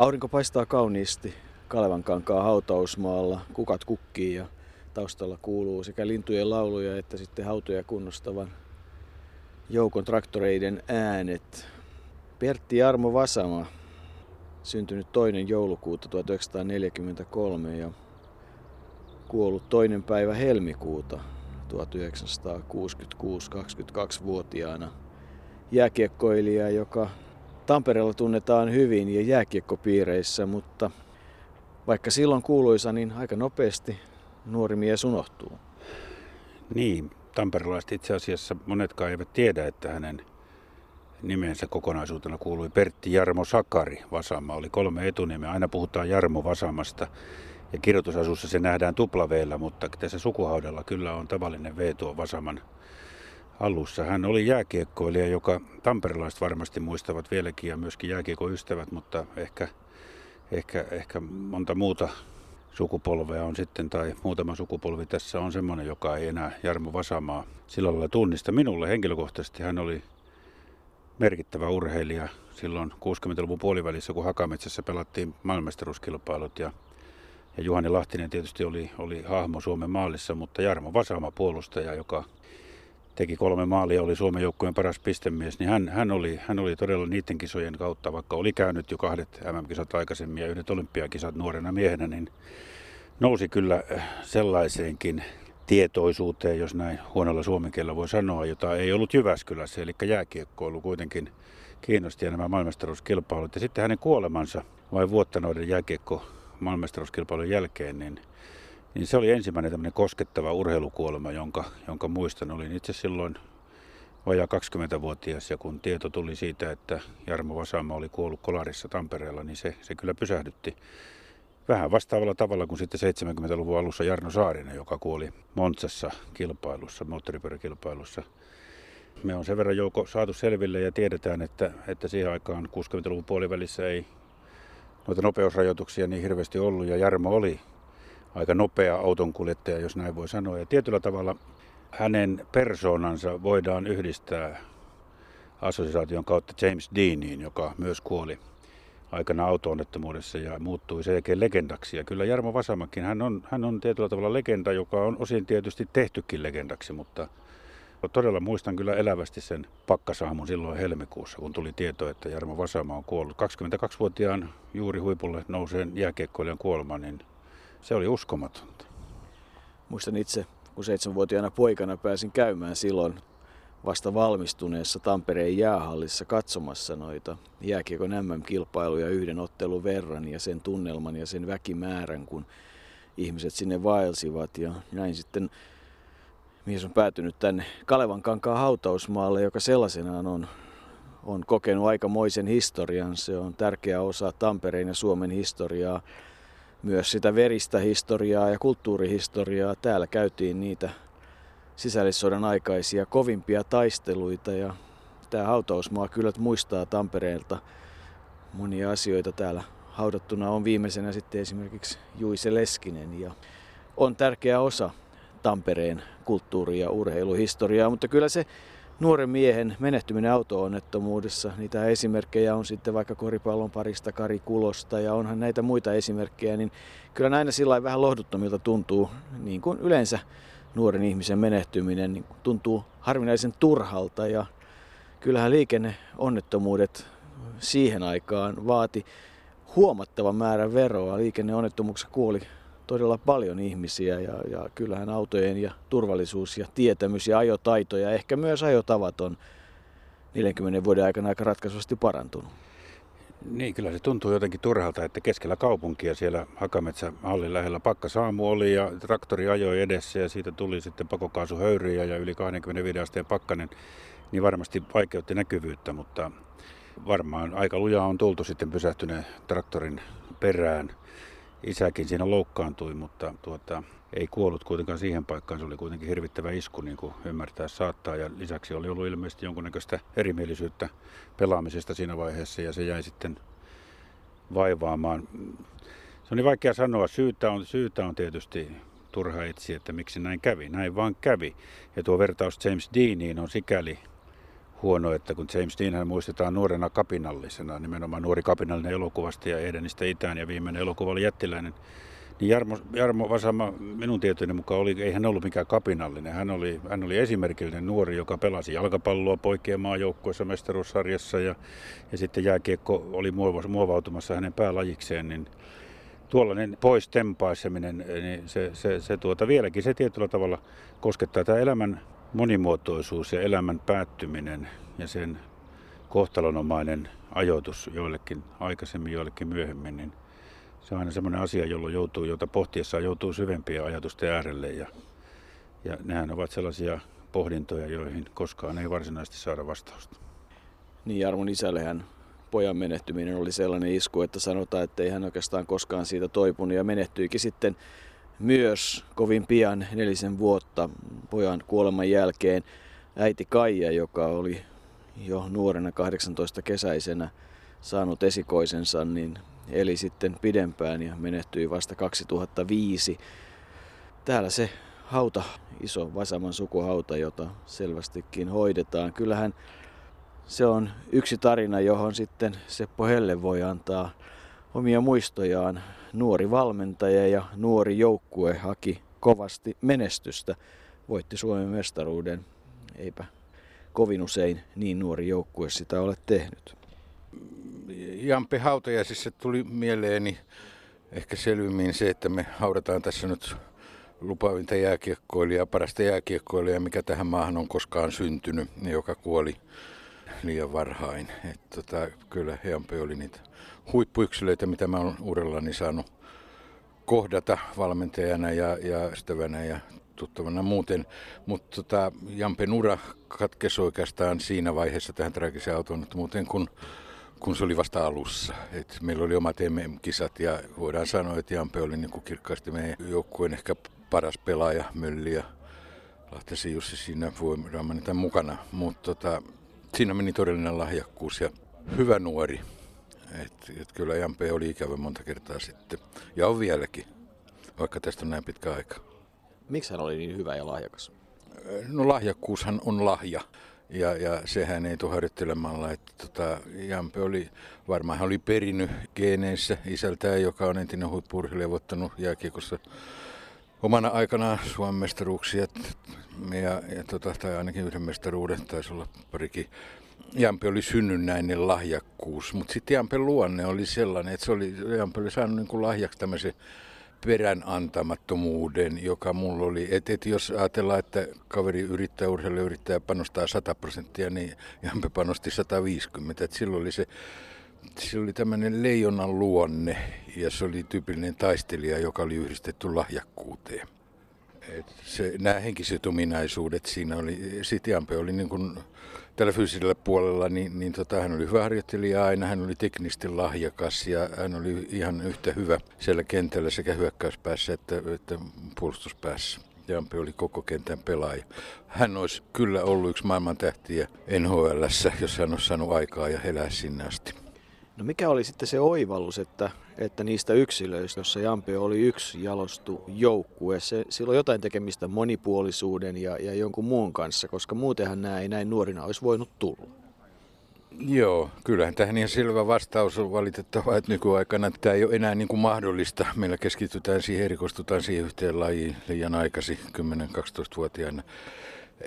Aurinko paistaa kauniisti. Kalevankankaan hautausmaalla, kukat kukkii ja taustalla kuuluu sekä lintujen lauluja että sitten hautoja kunnostavan joukon traktoreiden äänet. Pertti Jarmo Vasama, syntynyt toinen joulukuuta 1943 ja kuollut toinen päivä helmikuuta 1966 22-vuotiaana jääkiekkoilija, joka Tampereella tunnetaan hyvin ja jääkiekkopiireissä, mutta vaikka silloin kuuluisa, niin aika nopeasti nuori mies unohtuu. Niin, tamperelaiset itse asiassa monetkaan eivät tiedä, että hänen nimensä kokonaisuutena kuului Pertti Jarmo Sakari. Vasama oli kolme etunimeä. Aina puhutaan Jarmo Vasamasta ja kirjoitusasussa se nähdään tuplaveellä, mutta tässä sukuhaudella kyllä on tavallinen V tuo Vasaman alussa. Hän oli jääkiekkoilija, joka tamperelaiset varmasti muistavat vieläkin ja myöskin jääkiekoystävät, mutta ehkä, ehkä, ehkä monta muuta sukupolvea on sitten, tai muutama sukupolvi tässä on semmoinen, joka ei enää Jarmo Vasamaa sillä lailla tunnista. Minulle henkilökohtaisesti hän oli merkittävä urheilija silloin 60-luvun puolivälissä, kun Hakametsässä pelattiin maailmestaruuskilpailut ja ja Juhani Lahtinen tietysti oli, oli hahmo Suomen maalissa, mutta Jarmo Vasama puolustaja, joka teki kolme maalia, oli Suomen joukkueen paras pistemies, niin hän, hän, oli, hän oli todella niiden kisojen kautta, vaikka oli käynyt jo kahdet MM-kisat aikaisemmin ja yhdet olympiakisat nuorena miehenä, niin nousi kyllä äh, sellaiseenkin tietoisuuteen, jos näin huonolla suomen kielellä voi sanoa, jota ei ollut Jyväskylässä, eli jääkiekkoilu kuitenkin kiinnosti ja nämä maailmestaruuskilpailut. Ja sitten hänen kuolemansa vain vuotta noiden jääkiekko maailmestaruuskilpailun jälkeen, niin, niin se oli ensimmäinen tämmöinen koskettava urheilukuolema, jonka, jonka muistan. Olin itse silloin vajaa 20-vuotias ja kun tieto tuli siitä, että Jarmo Vasama oli kuollut Kolarissa Tampereella, niin se, se kyllä pysähdytti. Vähän vastaavalla tavalla kuin sitten 70-luvun alussa Jarno Saarinen, joka kuoli Montsassa kilpailussa, moottoripyöräkilpailussa. Me on sen verran jouko saatu selville ja tiedetään, että, että siihen aikaan 60-luvun puolivälissä ei noita nopeusrajoituksia niin hirveästi ollut ja Jarmo oli aika nopea autonkuljettaja, jos näin voi sanoa. Ja tietyllä tavalla hänen persoonansa voidaan yhdistää assosiaation kautta James Deaniin, joka myös kuoli aikana auto-onnettomuudessa ja muuttui sen jälkeen legendaksi. Ja kyllä Jarmo Vasamakin, hän on, hän on tietyllä tavalla legenda, joka on osin tietysti tehtykin legendaksi, mutta Todella muistan kyllä elävästi sen pakkasaamun silloin helmikuussa, kun tuli tieto, että Jarmo Vasama on kuollut. 22-vuotiaan juuri huipulle nouseen jääkiekkoilijan kuolema, niin se oli uskomatonta. Muistan itse, kun seitsemänvuotiaana poikana pääsin käymään silloin vasta valmistuneessa Tampereen jäähallissa katsomassa noita jääkiekon MM-kilpailuja yhden ottelun verran ja sen tunnelman ja sen väkimäärän, kun ihmiset sinne vaelsivat ja näin sitten mies on päätynyt tänne Kalevan kankaan hautausmaalle, joka sellaisenaan on, on kokenut aikamoisen historian. Se on tärkeä osa Tampereen ja Suomen historiaa, myös sitä veristä historiaa ja kulttuurihistoriaa. Täällä käytiin niitä sisällissodan aikaisia kovimpia taisteluita ja tämä hautausmaa kyllä muistaa Tampereelta monia asioita täällä haudattuna on viimeisenä sitten esimerkiksi Juise Leskinen ja on tärkeä osa Tampereen kulttuuri- ja urheiluhistoriaa, mutta kyllä se nuoren miehen menehtyminen auto-onnettomuudessa, niitä esimerkkejä on sitten vaikka koripallon parista Kari Kulosta ja onhan näitä muita esimerkkejä, niin kyllä näinä sillä vähän lohduttomilta tuntuu, niin kuin yleensä nuoren ihmisen menehtyminen niin tuntuu harvinaisen turhalta ja kyllähän liikenneonnettomuudet siihen aikaan vaati huomattavan määrän veroa. Liikenneonnettomuuksessa kuoli todella paljon ihmisiä ja, ja kyllähän autojen ja turvallisuus ja tietämys ja ajotaito ja ehkä myös ajotavat on 40 vuoden aikana aika ratkaisuvasti parantunut. Niin, kyllä se tuntuu jotenkin turhalta, että keskellä kaupunkia siellä Hakametsä hallin lähellä pakkasaamu oli ja traktori ajoi edessä ja siitä tuli sitten pakokaasuhöyryjä ja yli 25 asteen pakkanen, niin varmasti vaikeutti näkyvyyttä, mutta varmaan aika lujaa on tultu sitten pysähtyneen traktorin perään isäkin siinä loukkaantui, mutta tuota, ei kuollut kuitenkaan siihen paikkaan. Se oli kuitenkin hirvittävä isku, niin kuin ymmärtää saattaa. Ja lisäksi oli ollut ilmeisesti jonkunnäköistä erimielisyyttä pelaamisesta siinä vaiheessa ja se jäi sitten vaivaamaan. Se on vaikea sanoa. Syytä on, syytä on tietysti turha etsiä, että miksi näin kävi. Näin vaan kävi. Ja tuo vertaus James Deaniin on sikäli huono, että kun James Deanhän muistetaan nuorena kapinallisena, nimenomaan nuori kapinallinen elokuvasta ja Edenistä itään ja viimeinen elokuva oli jättiläinen, niin Jarmo, Jarmo Vasama minun tietojeni mukaan oli, ei hän ollut mikään kapinallinen. Hän oli, hän oli esimerkillinen nuori, joka pelasi jalkapalloa poikien maajoukkueessa mestaruussarjassa ja, ja sitten jääkiekko oli muovautumassa hänen päälajikseen, niin tuollainen pois tempaiseminen, niin se, se, se tuota, vieläkin se tietyllä tavalla koskettaa tämä elämän monimuotoisuus ja elämän päättyminen ja sen kohtalonomainen ajoitus joillekin aikaisemmin, joillekin myöhemmin, niin se on aina semmoinen asia, jolloin joutuu, jota pohtiessaan joutuu syvempiä ajatusten äärelle ja, ja nehän ovat sellaisia pohdintoja, joihin koskaan ei varsinaisesti saada vastausta. Niin Jarmon isällehän pojan menehtyminen oli sellainen isku, että sanotaan, että ei hän oikeastaan koskaan siitä toipunut ja menehtyikin sitten myös kovin pian nelisen vuotta pojan kuoleman jälkeen äiti Kaija, joka oli jo nuorena 18 kesäisenä saanut esikoisensa, niin eli sitten pidempään ja menehtyi vasta 2005. Täällä se hauta, iso Vasaman sukuhauta, jota selvästikin hoidetaan. Kyllähän se on yksi tarina, johon sitten Seppo Helle voi antaa omia muistojaan. Nuori valmentaja ja nuori joukkue haki kovasti menestystä. Voitti Suomen mestaruuden. Eipä kovin usein niin nuori joukkue sitä ole tehnyt. Jampe hautajaisissa tuli mieleeni ehkä selvimmin se, että me haudataan tässä nyt lupaavinta jääkiekkoilijaa, parasta jääkiekkoilijaa, mikä tähän maahan on koskaan syntynyt, joka kuoli liian varhain. Et tota, kyllä Jampe oli niitä huippuyksilöitä, mitä mä olen uudellani saanut kohdata valmentajana ja, ja ystävänä ja tuttavana muuten. Mutta tota, Jampen ura katkesi oikeastaan siinä vaiheessa tähän traagiseen muuten kun kun se oli vasta alussa. Et meillä oli omat MM-kisat ja voidaan sanoa, että Jampe oli niin kuin kirkkaasti meidän joukkueen ehkä paras pelaaja, Mölli ja Lahtesi Jussi siinä voidaan mainita mukana. Mutta tota, siinä meni todellinen lahjakkuus ja hyvä nuori. Et, et kyllä Jampe oli ikävä monta kertaa sitten. Ja on vieläkin, vaikka tästä on näin pitkä aika. Miksi hän oli niin hyvä ja lahjakas? No lahjakkuushan on lahja. Ja, ja sehän ei tule harjoittelemalla, että tota, Jampe oli, varmaan hän oli perinnyt geeneissä isältään, joka on entinen huippurhilija, voittanut jääkiekossa omana aikanaan Suomen mestaruuksia, ja, ja tota, tai ainakin yhden mestaruuden, taisi olla parikin. Jampe oli synnynnäinen lahjakkuus, mutta sitten Jampen luonne oli sellainen, että se oli, Jampe oli saanut niin kuin lahjaksi tämmöisen perän antamattomuuden, joka mulla oli. Et, et jos ajatellaan, että kaveri yrittää urheilija yrittää panostaa 100 prosenttia, niin Jampe panosti 150. Et silloin oli se se oli tämmöinen leijonan luonne ja se oli tyypillinen taistelija, joka oli yhdistetty lahjakkuuteen. Et se, nämä henkiset ominaisuudet siinä oli, sitten Jampe oli niin kuin tällä fyysisellä puolella, niin, niin tota, hän oli hyvä harjoittelija aina, hän oli teknisesti lahjakas ja hän oli ihan yhtä hyvä siellä kentällä sekä hyökkäyspäässä että, että puolustuspäässä. Jampi oli koko kentän pelaaja. Hän olisi kyllä ollut yksi maailman tähtiä nhl jos hän olisi saanut aikaa ja elää sinne asti. No mikä oli sitten se oivallus, että, että niistä yksilöistä, jossa Jampe oli yksi jalostu joukkue, se, sillä on jotain tekemistä monipuolisuuden ja, ja jonkun muun kanssa, koska muutenhan nämä ei näin nuorina olisi voinut tulla. Joo, kyllähän tähän ihan selvä vastaus on valitettava, että nykyaikana tämä ei ole enää niin kuin mahdollista. Meillä keskitytään siihen, erikoistutaan siihen yhteen lajiin liian aikaisin, 10-12-vuotiaana.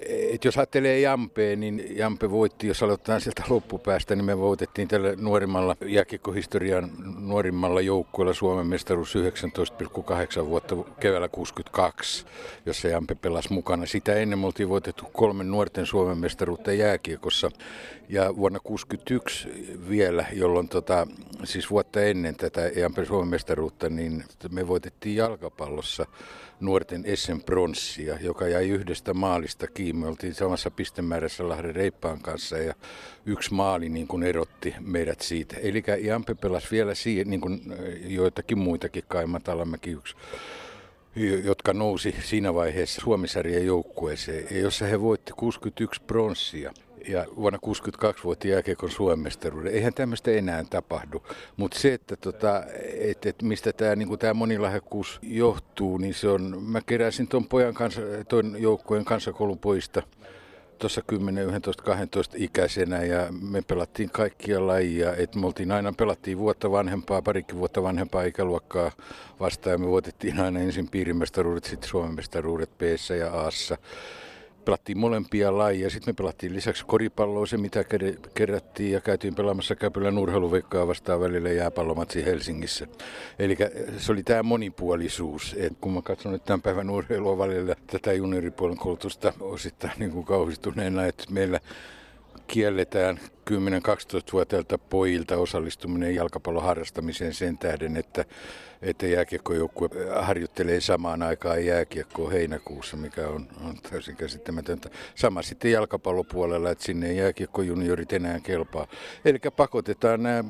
Et jos ajattelee Jampea, niin Jampe voitti, jos aloitetaan sieltä loppupäästä, niin me voitettiin tällä nuorimmalla jääkiekkohistorian nuorimmalla joukkueella Suomen mestaruus 19,8 vuotta keväällä 62, jossa Jampe pelasi mukana. Sitä ennen me oltiin voitettu kolmen nuorten Suomen mestaruutta jääkiekossa ja vuonna 61 vielä, jolloin tota, siis vuotta ennen tätä Jampe Suomen mestaruutta, niin me voitettiin jalkapallossa nuorten Essen pronssia, joka jäi yhdestä maalista kiinni. Me oltiin samassa pistemäärässä Lahden Reippaan kanssa ja yksi maali niin kuin erotti meidät siitä. Eli Jampe pelasi vielä siihen, niin kuin joitakin muitakin, Kai Matalamäki yksi jotka nousi siinä vaiheessa Suomisarjan joukkueeseen, jossa he voitti 61 pronssia ja vuonna 62 vuotti jääkiekon suomestaruuden. Eihän tämmöistä enää tapahdu. Mutta se, että tota, et, et mistä tämä niinku tää monilahjakkuus johtuu, niin se on, mä keräsin tuon pojan kanssa, ton joukkueen kansakoulun poista tuossa 10, 11, 12 ikäisenä ja me pelattiin kaikkia lajia. Et me oltiin aina pelattiin vuotta vanhempaa, parikin vuotta vanhempaa ikäluokkaa vastaan me voitettiin aina ensin piirimestaruudet, sitten Suomen mestaruudet b ja a pelattiin molempia lajeja. Sitten me pelattiin lisäksi koripalloa, se mitä kerättiin ja käytiin pelaamassa Käpylän urheiluveikkaa vastaan välillä jääpallomatsi Helsingissä. Eli se oli tämä monipuolisuus. Et kun mä katson nyt tämän päivän urheilua välillä tätä junioripuolen koulutusta osittain niin kuin kauhistuneena, että meillä kielletään 10-12-vuotiailta pojilta osallistuminen jalkapallon harrastamiseen sen tähden, että, että jääkiekkojoukkue harjoittelee samaan aikaan jääkiekkoa heinäkuussa, mikä on, on täysin käsittämätöntä. Sama sitten jalkapallopuolella, että sinne ei jääkiekkojuniorit enää kelpaa. Eli pakotetaan nämä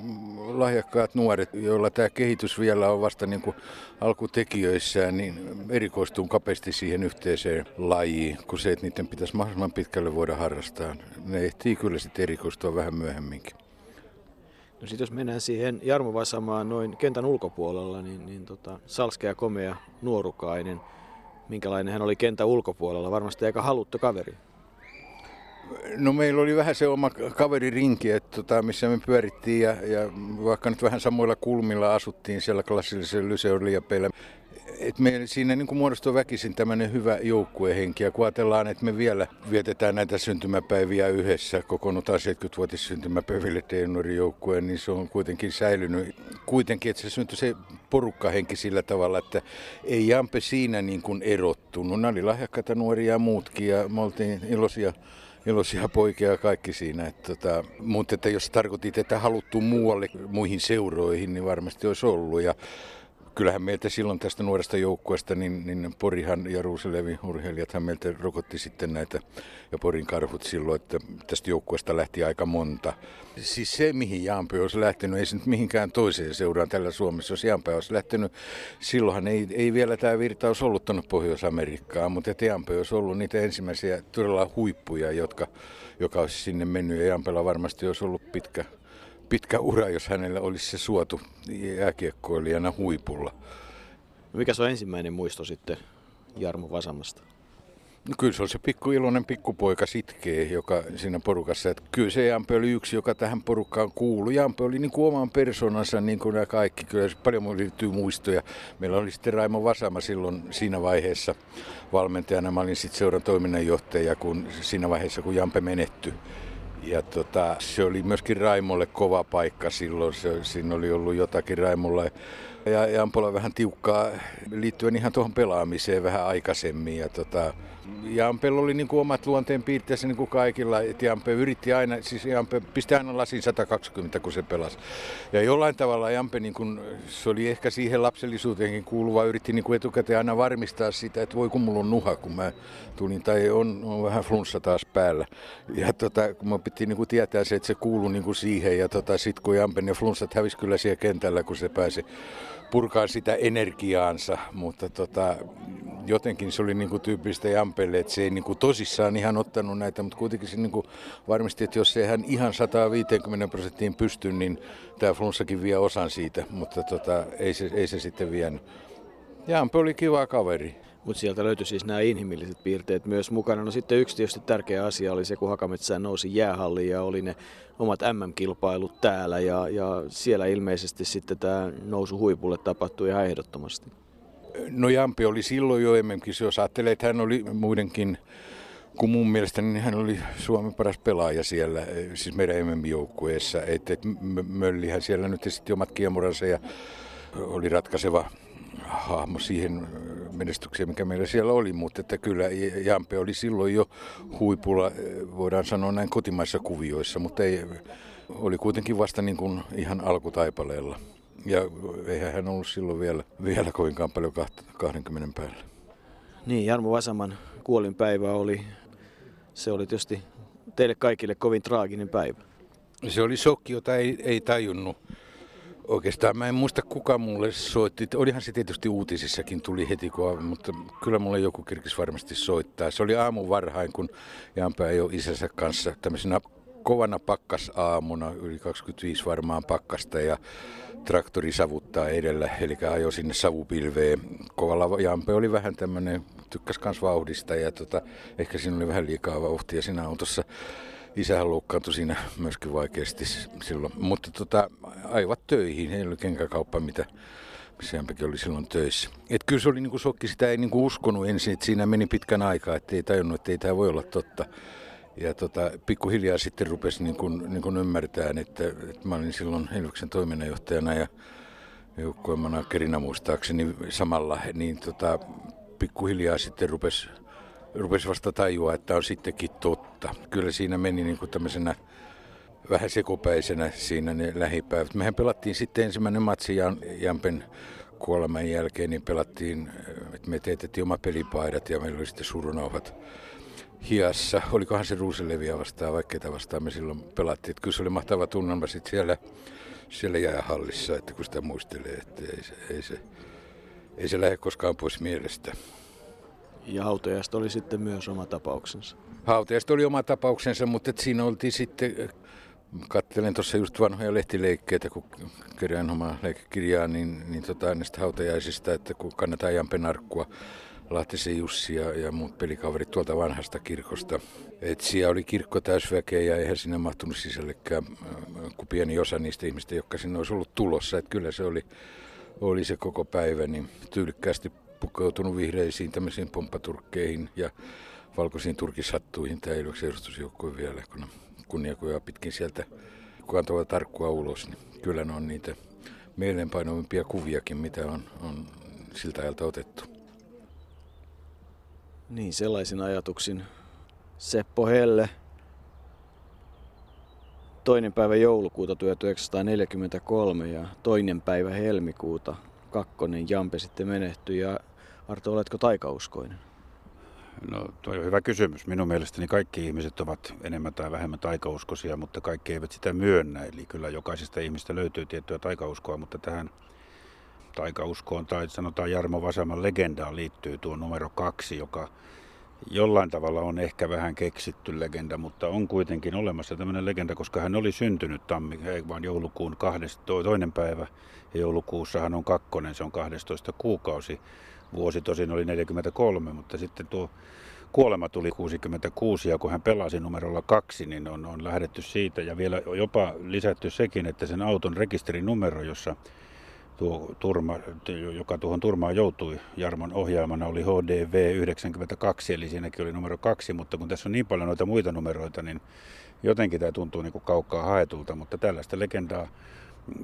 lahjakkaat nuoret, joilla tämä kehitys vielä on vasta niin kuin alkutekijöissään, niin erikoistuu kapeasti siihen yhteiseen lajiin, kun se, että niiden pitäisi mahdollisimman pitkälle voida harrastaa. Ne ehtii kyllä sitten erikoistua vähän myöhemminkin. No sitten jos mennään siihen Jarmo Vasamaan noin kentän ulkopuolella, niin, niin tota, salskea komea nuorukainen. Minkälainen hän oli kentän ulkopuolella? Varmasti aika haluttu kaveri. No meillä oli vähän se oma kaveririnki, että tota, missä me pyörittiin ja, ja vaikka nyt vähän samoilla kulmilla asuttiin siellä klassillisella lyseoliepeillä et me siinä niin muodostuu väkisin tämmöinen hyvä joukkuehenki ja kun ajatellaan, että me vielä vietetään näitä syntymäpäiviä yhdessä, kokoonnutaan 70-vuotis syntymäpäiville Teenurin joukkueen, niin se on kuitenkin säilynyt. Kuitenkin, että se syntyi se porukkahenki sillä tavalla, että ei Jampe siinä niin kuin erottunut. Nämä oli lahjakkaita nuoria ja muutkin ja me oltiin iloisia iloisia poikia kaikki siinä. Että, tota, mutta että jos tarkoitit, että haluttu muualle muihin seuroihin, niin varmasti olisi ollut. Ja kyllähän meiltä silloin tästä nuoresta joukkueesta, niin, niin Porihan ja Ruuselevi urheilijathan meiltä rokotti sitten näitä ja Porin karhut silloin, että tästä joukkueesta lähti aika monta. Siis se, mihin Jaampe olisi lähtenyt, ei se nyt mihinkään toiseen seuraan tällä Suomessa. Jos Jaampe olisi lähtenyt, silloinhan ei, ei vielä tämä virtaus ollut tuonne Pohjois-Amerikkaan, mutta että Jampe olisi ollut niitä ensimmäisiä todella huippuja, jotka, joka olisi sinne mennyt ja Jampella varmasti olisi ollut pitkä pitkä ura, jos hänellä olisi se suotu jääkiekkoilijana huipulla. Mikä se on ensimmäinen muisto sitten Jarmo Vasamasta? No kyllä se on se pikku iloinen pikkupoika Sitkee, joka siinä porukassa. Että kyllä se Jampe oli yksi, joka tähän porukkaan kuului. Jampe oli niin kuin oman persoonansa niin kuin nämä kaikki. Kyllä se paljon liittyy muistoja. Meillä oli sitten Raimo Vasama silloin siinä vaiheessa valmentajana. Mä olin sitten seuran toiminnanjohtaja kun, siinä vaiheessa, kun Jampe menettyi. Ja tota, se oli myöskin Raimolle kova paikka silloin. Se, siinä oli ollut jotakin Raimolle ja Jampolla vähän tiukkaa liittyen ihan tuohon pelaamiseen vähän aikaisemmin. Ja tota, Jampel oli niin kuin omat luonteen piirteensä niin kuin kaikilla. Et Jampe yritti aina, siis Jampe pisti aina lasin 120, kun se pelasi. Ja jollain tavalla Jampe, niin kuin, se oli ehkä siihen lapsellisuuteenkin kuuluva, yritti niin kuin etukäteen aina varmistaa sitä, että voi kun mulla on nuha, kun mä tulin, tai on, on vähän flunssa taas päällä. Ja tota, kun mä piti niin kuin tietää se, että se kuuluu niin kuin siihen. Ja tota, sitten kun Jampen ja flunssat hävisi kyllä siellä kentällä, kun se pääsi purkaa sitä energiaansa, mutta tota, jotenkin se oli niinku tyypillistä Jampelle, että se ei niinku tosissaan ihan ottanut näitä, mutta kuitenkin se niinku varmisti, että jos ei hän ihan 150 prosenttiin pysty, niin tämä flunssakin vie osan siitä, mutta tota, ei, se, ei se sitten vienyt. Jampe oli kiva kaveri. Mutta sieltä löytyi siis nämä inhimilliset piirteet myös mukana. No sitten yksi tietysti tärkeä asia oli se, kun Hakametsään nousi jäähalli ja oli ne omat MM-kilpailut täällä ja, ja siellä ilmeisesti sitten tämä nousu huipulle tapahtui ihan ehdottomasti. No Jampi oli silloin jo MM-kisoissa. Jos ajattelee, että hän oli muidenkin kun mun mielestä niin hän oli Suomen paras pelaaja siellä, siis meidän MM-joukkueessa. Että et Möllihän siellä nyt esitti omat kiemuransa ja oli ratkaiseva hahmo siihen menestykseen, mikä meillä siellä oli, mutta että kyllä Jampe oli silloin jo huipulla, voidaan sanoa näin kotimaissa kuvioissa, mutta ei, oli kuitenkin vasta niin kuin ihan alkutaipaleella. Ja eihän hän ollut silloin vielä, vielä kovinkaan paljon 20 päällä. Niin, Jarmo Vasaman kuolinpäivä oli, se oli tietysti teille kaikille kovin traaginen päivä. Se oli shokki, jota ei, ei tajunnut Oikeastaan mä en muista kuka mulle soitti. Olihan se tietysti uutisissakin tuli heti, kun, mutta kyllä mulle joku kirkis varmasti soittaa. Se oli aamu varhain, kun ei ole isänsä kanssa tämmöisenä kovana pakkasaamuna, yli 25 varmaan pakkasta ja traktori savuttaa edellä, eli ajo sinne savupilveen. Kovalla Jampe oli vähän tämmöinen, tykkäs kans vauhdista ja tota, ehkä siinä oli vähän liikaa vauhtia siinä autossa. Isähän loukkaantui siinä myöskin vaikeasti silloin, mutta tota, aivat töihin, ei ollut kenkäkauppa, mitä Jampekin oli silloin töissä. Et kyllä se oli niinku sokki, sitä ei niinku uskonut ensin, että siinä meni pitkän aikaa, että ei tajunnut, että ei tämä voi olla totta. Ja tota, pikkuhiljaa sitten rupesi niin kuin, niin kuin ymmärtämään, että, että mä olin silloin Helviksen toiminnanjohtajana ja joukkueen managerina muistaakseni samalla, niin tota, pikkuhiljaa sitten rupesi, rupesi vasta tajua, että on sittenkin totta. Kyllä siinä meni niin kuin tämmöisenä vähän sekopäisenä siinä ne lähipäivät. Mehän pelattiin sitten ensimmäinen matsi Jan, Jampen kuoleman jälkeen, niin pelattiin, että me teetettiin oma pelipaidat ja meillä oli sitten surunauhat hiassa. Olikohan se Ruuseleviä vastaan, vaikka vastaan me silloin pelattiin. Että kyllä se oli mahtava tunnelma sitten siellä, siellä jäähallissa, että kun sitä muistelee, että ei se, ei se, ei se lähde koskaan pois mielestä. Ja hautajasta oli sitten myös oma tapauksensa. Hautajasta oli oma tapauksensa, mutta siinä oltiin sitten, katselen tuossa just vanhoja lehtileikkeitä, kun kerään omaa leikkikirjaa, niin, niin tota, näistä hautajaisista, että kun kannetaan jampenarkkua, Lahtisen Jussi ja, ja muut pelikaverit tuolta vanhasta kirkosta. Et siellä oli kirkko täysväkeä ja eihän sinne mahtunut sisällekään äh, kuin pieni osa niistä ihmistä, jotka sinne olisi ollut tulossa. Et kyllä se oli, oli se koko päivä niin tyylikkäästi pukeutunut vihreisiin tämmöisiin pomppaturkkeihin ja valkoisiin turkishattuihin. Tämä ei vielä, kun kunniakoja pitkin sieltä kun antavat tarkkua ulos, niin kyllä ne on niitä mieleenpainovimpia kuviakin, mitä on, on siltä ajalta otettu. Niin, sellaisin ajatuksin Seppo Helle toinen päivä joulukuuta 1943 ja toinen päivä helmikuuta kakkonen Jampe sitten menehtyi. Ja Arto, oletko taikauskoinen? No tuo on hyvä kysymys. Minun mielestäni kaikki ihmiset ovat enemmän tai vähemmän taikauskoisia, mutta kaikki eivät sitä myönnä. Eli kyllä jokaisesta ihmistä löytyy tiettyä taikauskoa, mutta tähän taikauskoon tai sanotaan Jarmo Vasaman legendaan liittyy tuo numero kaksi, joka jollain tavalla on ehkä vähän keksitty legenda, mutta on kuitenkin olemassa tämmöinen legenda, koska hän oli syntynyt tammi, ei vaan joulukuun 12, toinen päivä ja joulukuussa hän on kakkonen, se on 12 kuukausi. Vuosi tosin oli 43, mutta sitten tuo kuolema tuli 66 ja kun hän pelasi numerolla kaksi, niin on, on lähdetty siitä ja vielä jopa lisätty sekin, että sen auton rekisterinumero, jossa tuo turma, joka tuohon turmaan joutui Jarmon ohjaamana, oli HDV 92, eli siinäkin oli numero kaksi, mutta kun tässä on niin paljon noita muita numeroita, niin jotenkin tämä tuntuu niin kuin kaukaa haetulta, mutta tällaista legendaa.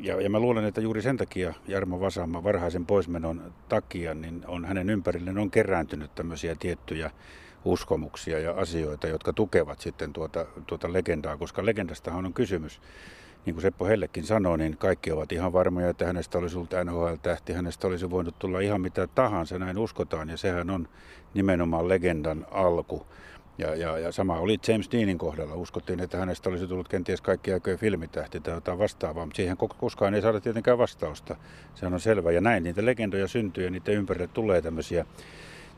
Ja, ja mä luulen, että juuri sen takia Jarmo Vasama varhaisen poismenon takia, niin on hänen ympärilleen on kerääntynyt tämmöisiä tiettyjä uskomuksia ja asioita, jotka tukevat sitten tuota, tuota legendaa, koska legendastahan on kysymys niin kuin Seppo Hellekin sanoi, niin kaikki ovat ihan varmoja, että hänestä olisi ollut NHL-tähti, hänestä olisi voinut tulla ihan mitä tahansa, näin uskotaan, ja sehän on nimenomaan legendan alku. Ja, ja, ja sama oli James Deanin kohdalla. Uskottiin, että hänestä olisi tullut kenties kaikki aikojen filmitähti tai jotain vastaavaa, mutta siihen koskaan ei saada tietenkään vastausta. Sehän on selvä. Ja näin niitä legendoja syntyy ja niiden ympärille tulee tämmöisiä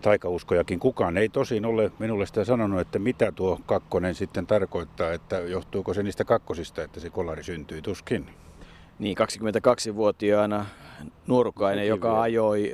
taikauskojakin. Kukaan ei tosin ole minulle sitä sanonut, että mitä tuo kakkonen sitten tarkoittaa, että johtuuko se niistä kakkosista, että se kolari syntyi tuskin. Niin, 22-vuotiaana nuorukainen, joka ajoi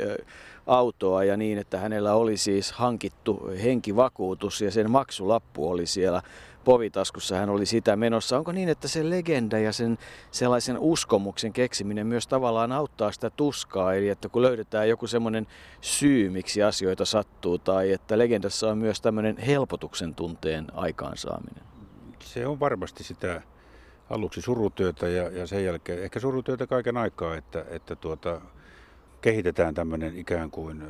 autoa ja niin, että hänellä oli siis hankittu henkivakuutus ja sen maksulappu oli siellä povitaskussa hän oli sitä menossa. Onko niin, että se legenda ja sen sellaisen uskomuksen keksiminen myös tavallaan auttaa sitä tuskaa, eli että kun löydetään joku semmoinen syy, miksi asioita sattuu, tai että legendassa on myös tämmöinen helpotuksen tunteen aikaansaaminen? Se on varmasti sitä aluksi surutyötä ja, ja sen jälkeen ehkä surutyötä kaiken aikaa, että, että tuota, kehitetään tämmöinen ikään kuin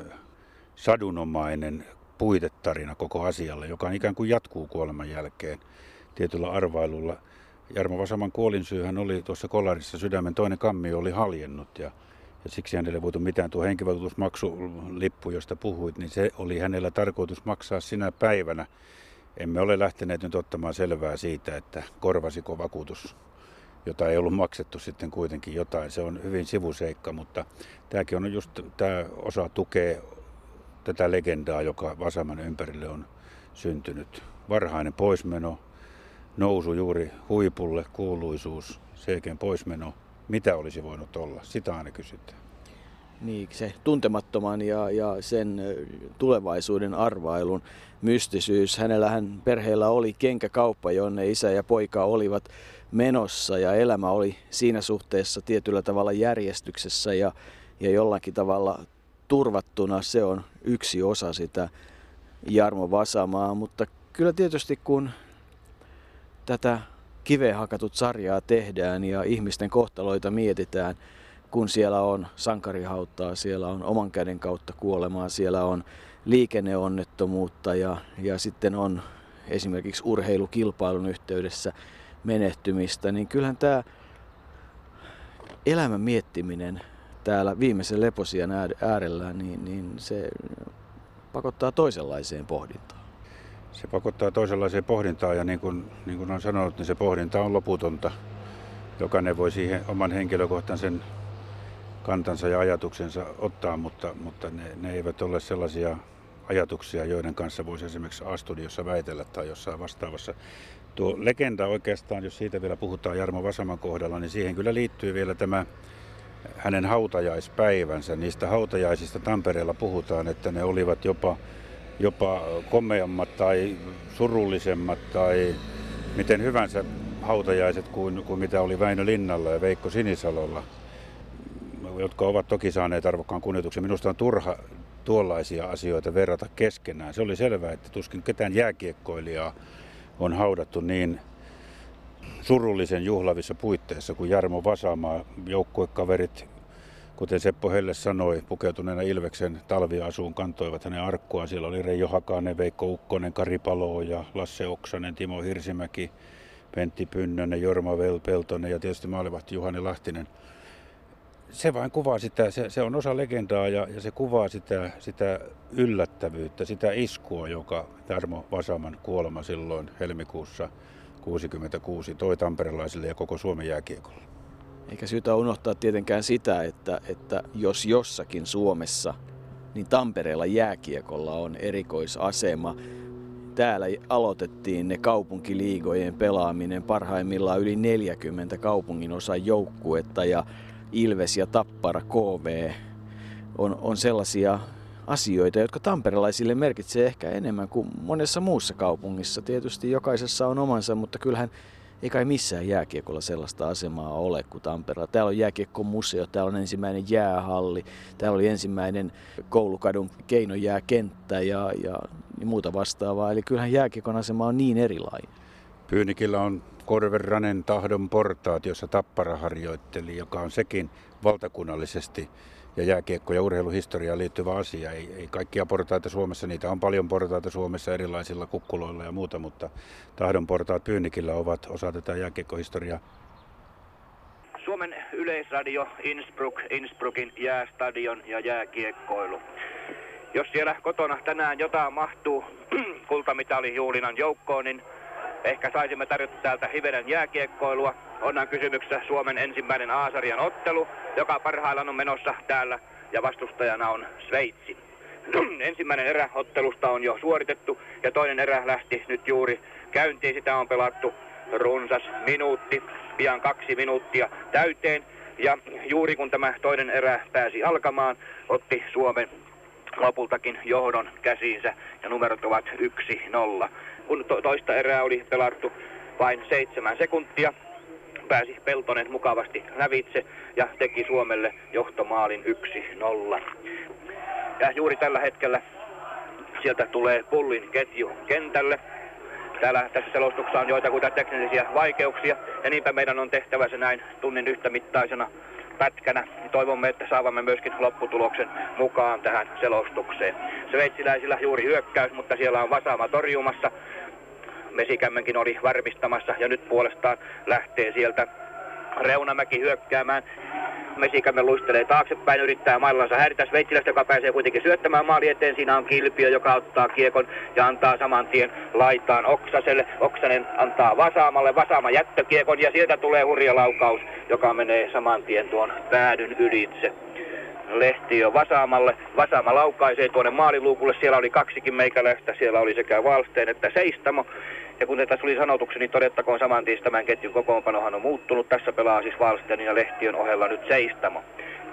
sadunomainen puitetarina koko asialle, joka ikään kuin jatkuu kuoleman jälkeen tietyllä arvailulla. Jarmo Vasaman kuolinsyyhän oli tuossa kolarissa sydämen toinen kammi oli haljennut ja, ja siksi hänelle ei voitu mitään. Tuo henkivakuutusmaksulippu, josta puhuit, niin se oli hänellä tarkoitus maksaa sinä päivänä. Emme ole lähteneet nyt ottamaan selvää siitä, että korvasiko vakuutus jota ei ollut maksettu sitten kuitenkin jotain. Se on hyvin sivuseikka, mutta tämäkin on just, tämä osa tukee tätä legendaa, joka Vasaman ympärille on syntynyt. Varhainen poismeno, nousu juuri huipulle, kuuluisuus, selkeän poismeno. Mitä olisi voinut olla? Sitä aina kysytään. Niin, se tuntemattoman ja, ja sen tulevaisuuden arvailun mystisyys. Hänellähän perheellä oli kenkäkauppa, jonne isä ja poika olivat menossa ja elämä oli siinä suhteessa tietyllä tavalla järjestyksessä ja, ja jollakin tavalla turvattuna. Se on yksi osa sitä Jarmo Vasamaa, mutta kyllä tietysti kun tätä kiveen hakatut sarjaa tehdään ja ihmisten kohtaloita mietitään, kun siellä on sankarihauttaa, siellä on oman käden kautta kuolemaa, siellä on liikenneonnettomuutta ja, ja sitten on esimerkiksi urheilukilpailun yhteydessä menehtymistä, niin kyllähän tämä elämän miettiminen täällä viimeisen leposian äärellä, niin, niin se pakottaa toisenlaiseen pohdintaan. Se pakottaa toisenlaiseen pohdintaan ja niin kuin, niin kuin on sanonut, niin se pohdinta on loputonta. Jokainen voi siihen oman henkilökohtaisen kantansa ja ajatuksensa ottaa, mutta, mutta ne, ne eivät ole sellaisia ajatuksia, joiden kanssa voisi esimerkiksi A-studiossa väitellä tai jossain vastaavassa. Tuo legenda oikeastaan, jos siitä vielä puhutaan Jarmo Vasaman kohdalla, niin siihen kyllä liittyy vielä tämä hänen hautajaispäivänsä. Niistä hautajaisista Tampereella puhutaan, että ne olivat jopa, jopa komeammat tai surullisemmat tai miten hyvänsä hautajaiset kuin, kuin mitä oli Väinö Linnalla ja Veikko Sinisalolla, jotka ovat toki saaneet arvokkaan kunnioituksen. Minusta on turha tuollaisia asioita verrata keskenään. Se oli selvää, että tuskin ketään jääkiekkoilijaa on haudattu niin surullisen juhlavissa puitteissa kuin Jarmo Vasamaa. Joukkuekaverit, kuten Seppo Helle sanoi, pukeutuneena Ilveksen talviasuun kantoivat hänen arkkua. Siellä oli Reijo Hakanen, Veikko Ukkonen, Kari Palo ja Lasse Oksanen, Timo Hirsimäki, Pentti Pynnönen, Jorma Peltonen ja tietysti maalivahti Juhani Lahtinen se vain kuvaa sitä, se, se on osa legendaa ja, ja se kuvaa sitä, sitä yllättävyyttä, sitä iskua, joka Tarmo Vasaman kuolema silloin helmikuussa 66 toi tamperelaisille ja koko Suomen jääkiekolle. Eikä syytä unohtaa tietenkään sitä, että, että jos jossakin Suomessa, niin Tampereella jääkiekolla on erikoisasema. Täällä aloitettiin ne kaupunkiliigojen pelaaminen parhaimmillaan yli 40 kaupungin osa joukkuetta ja Ilves ja Tappara KV on, on sellaisia asioita, jotka tamperelaisille merkitsee ehkä enemmän kuin monessa muussa kaupungissa. Tietysti jokaisessa on omansa, mutta kyllähän ei kai missään jääkiekolla sellaista asemaa ole kuin Tampereella. Täällä on jääkiekkomuseo, täällä on ensimmäinen jäähalli, täällä oli ensimmäinen koulukadun keinojääkenttä ja, ja niin muuta vastaavaa. Eli kyllähän jääkiekon asema on niin erilainen. Pyynikillä on Korverranen tahdon portaat, jossa Tappara harjoitteli, joka on sekin valtakunnallisesti ja jääkiekko- ja urheiluhistoriaan liittyvä asia. Ei, ei kaikkia portaita Suomessa, niitä on paljon portaita Suomessa erilaisilla kukkuloilla ja muuta, mutta tahdon portaat Pyynikillä ovat osa tätä jääkiekkohistoriaa. Suomen yleisradio Innsbruck, Innsbruckin jäästadion ja jääkiekkoilu. Jos siellä kotona tänään jotain mahtuu kultamitali juhlinan joukkoon, niin Ehkä saisimme tarjota täältä hivenen jääkiekkoilua. Onnan kysymyksessä Suomen ensimmäinen A-sarjan ottelu, joka parhaillaan on menossa täällä ja vastustajana on Sveitsi. Ensimmäinen erä ottelusta on jo suoritettu ja toinen erä lähti nyt juuri käyntiin. Sitä on pelattu runsas minuutti, pian kaksi minuuttia täyteen. Ja juuri kun tämä toinen erä pääsi alkamaan, otti Suomen lopultakin johdon käsiinsä ja numerot ovat 1-0 kun to- toista erää oli pelattu vain seitsemän sekuntia. Pääsi Peltonen mukavasti lävitse ja teki Suomelle johtomaalin 1-0. Ja juuri tällä hetkellä sieltä tulee pullin ketju kentälle. Täällä tässä selostuksessa on joitakuita teknisiä vaikeuksia ja niinpä meidän on tehtävä se näin tunnin yhtä mittaisena pätkänä. Toivomme, että saavamme myöskin lopputuloksen mukaan tähän selostukseen. Sveitsiläisillä juuri hyökkäys, mutta siellä on Vasama torjumassa. Mesikämmenkin oli varmistamassa ja nyt puolestaan lähtee sieltä Reunamäki hyökkäämään. Mesikämme luistelee taaksepäin, yrittää mailansa häiritä Sveitsilästä, joka pääsee kuitenkin syöttämään maali eteen. Siinä on Kilpiö, joka ottaa kiekon ja antaa saman tien laitaan Oksaselle. Oksanen antaa Vasaamalle, Vasaama jättökiekon ja sieltä tulee hurja laukaus, joka menee saman tien tuon päädyn ylitse. Lehtiö Vasaamalle. Vasaama laukaisee tuonne maaliluukulle. Siellä oli kaksikin meikäläistä. Siellä oli sekä Valsteen että Seistamo. Ja kun tässä oli sanotuksi, niin todettakoon saman tien tämän ketjun kokoonpanohan on muuttunut. Tässä pelaa siis Valsteen ja Lehtiön ohella nyt Seistamo.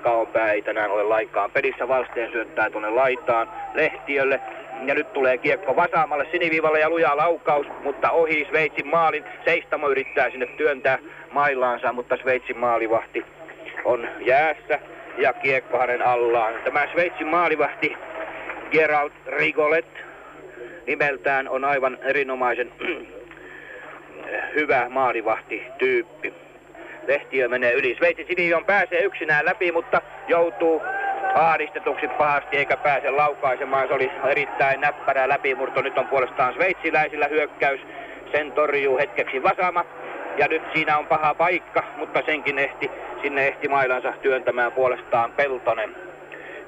Kaonpää ei tänään ole lainkaan pelissä. Valsteen syöttää tuonne laitaan Lehtiölle. Ja nyt tulee kiekko vasaamalle siniviivalle ja luja laukaus, mutta ohi Sveitsin maalin. Seistamo yrittää sinne työntää mailaansa, mutta Sveitsin maalivahti on jäässä ja kiekko hänen allaan. Tämä Sveitsin maalivahti Gerald Rigolet nimeltään on aivan erinomaisen hyvä maalivahti tyyppi. Lehtiö menee yli. Sveitsin sinivion pääsee yksinään läpi, mutta joutuu ahdistetuksi pahasti eikä pääse laukaisemaan. Se oli erittäin näppärä läpimurto. Nyt on puolestaan sveitsiläisillä hyökkäys. Sen torjuu hetkeksi Vasama. Ja nyt siinä on paha paikka, mutta senkin ehti, sinne ehti mailansa työntämään puolestaan Peltonen,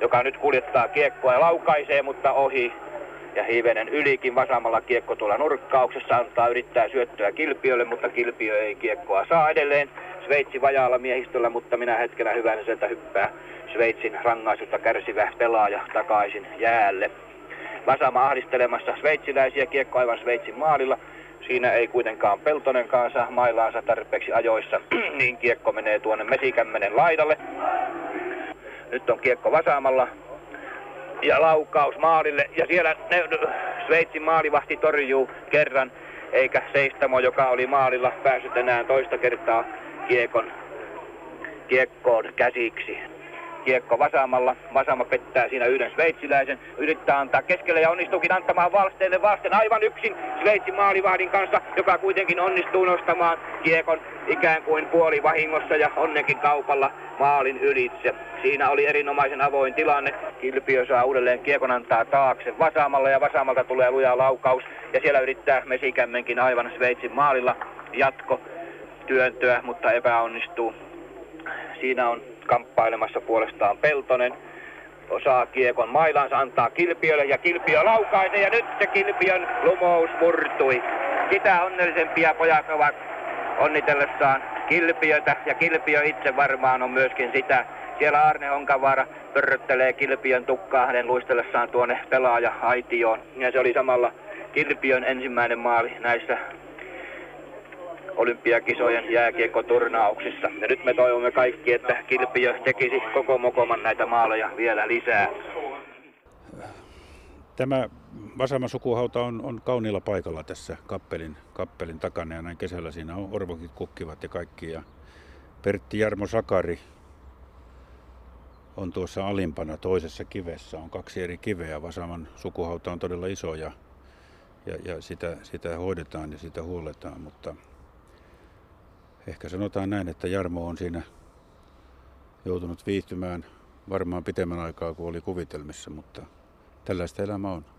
joka nyt kuljettaa kiekkoa ja laukaisee, mutta ohi ja hivenen ylikin vasamalla kiekko tuolla nurkkauksessa antaa yrittää syöttöä Kilpiölle, mutta Kilpiö ei kiekkoa saa edelleen. Sveitsi vajaalla miehistöllä, mutta minä hetkenä hyvänä sieltä hyppää Sveitsin rangaisusta kärsivä pelaaja takaisin jäälle. Vasama ahdistelemassa sveitsiläisiä, kiekko aivan Sveitsin maalilla. Siinä ei kuitenkaan Peltonen kanssa mailaansa tarpeeksi ajoissa, niin kiekko menee tuonne Mesikämmenen laidalle. Nyt on kiekko vasaamalla ja laukaus maalille. Ja siellä ne, Sveitsin maalivahti torjuu kerran, eikä Seistamo, joka oli maalilla, päässyt enää toista kertaa kiekon, kiekkoon käsiksi kiekko vasamalla. Vasama pettää siinä yhden sveitsiläisen. Yrittää antaa keskelle ja onnistuukin antamaan Valsteelle vasten aivan yksin Sveitsin maalivahdin kanssa, joka kuitenkin onnistuu nostamaan kiekon ikään kuin puoli vahingossa ja onnenkin kaupalla maalin ylitse. Siinä oli erinomaisen avoin tilanne. Kilpiö saa uudelleen kiekon antaa taakse vasamalla ja vasamalta tulee luja laukaus. Ja siellä yrittää Mesikämmenkin aivan Sveitsin maalilla jatko työntöä, mutta epäonnistuu. Siinä on kamppailemassa puolestaan Peltonen. Osaa kiekon mailansa, antaa Kilpiölle ja Kilpiö laukaisee ja nyt se Kilpiön lumous murtui. Sitä onnellisempia pojat ovat onnitellessaan Kilpiötä ja Kilpiö itse varmaan on myöskin sitä. Siellä Arne Honkavaara pörröttelee Kilpiön tukkaa hänen luistellessaan tuonne pelaaja aitioon. Ja se oli samalla Kilpiön ensimmäinen maali näissä olympiakisojen jääkiekoturnauksissa. Ja nyt me toivomme kaikki, että Kilpiö tekisi koko mokoman näitä maaleja vielä lisää. Tämä Vasama sukuhauta on, on kauniilla paikalla tässä kappelin, kappelin takana ja näin kesällä siinä on orvokit kukkivat ja kaikki. Ja Pertti Jarmo Sakari on tuossa alimpana toisessa kivessä. On kaksi eri kiveä. Vasaman sukuhauta on todella iso ja, ja, ja sitä, sitä hoidetaan ja sitä huoletaan, mutta ehkä sanotaan näin, että Jarmo on siinä joutunut viihtymään varmaan pitemmän aikaa kuin oli kuvitelmissa, mutta tällaista elämä on.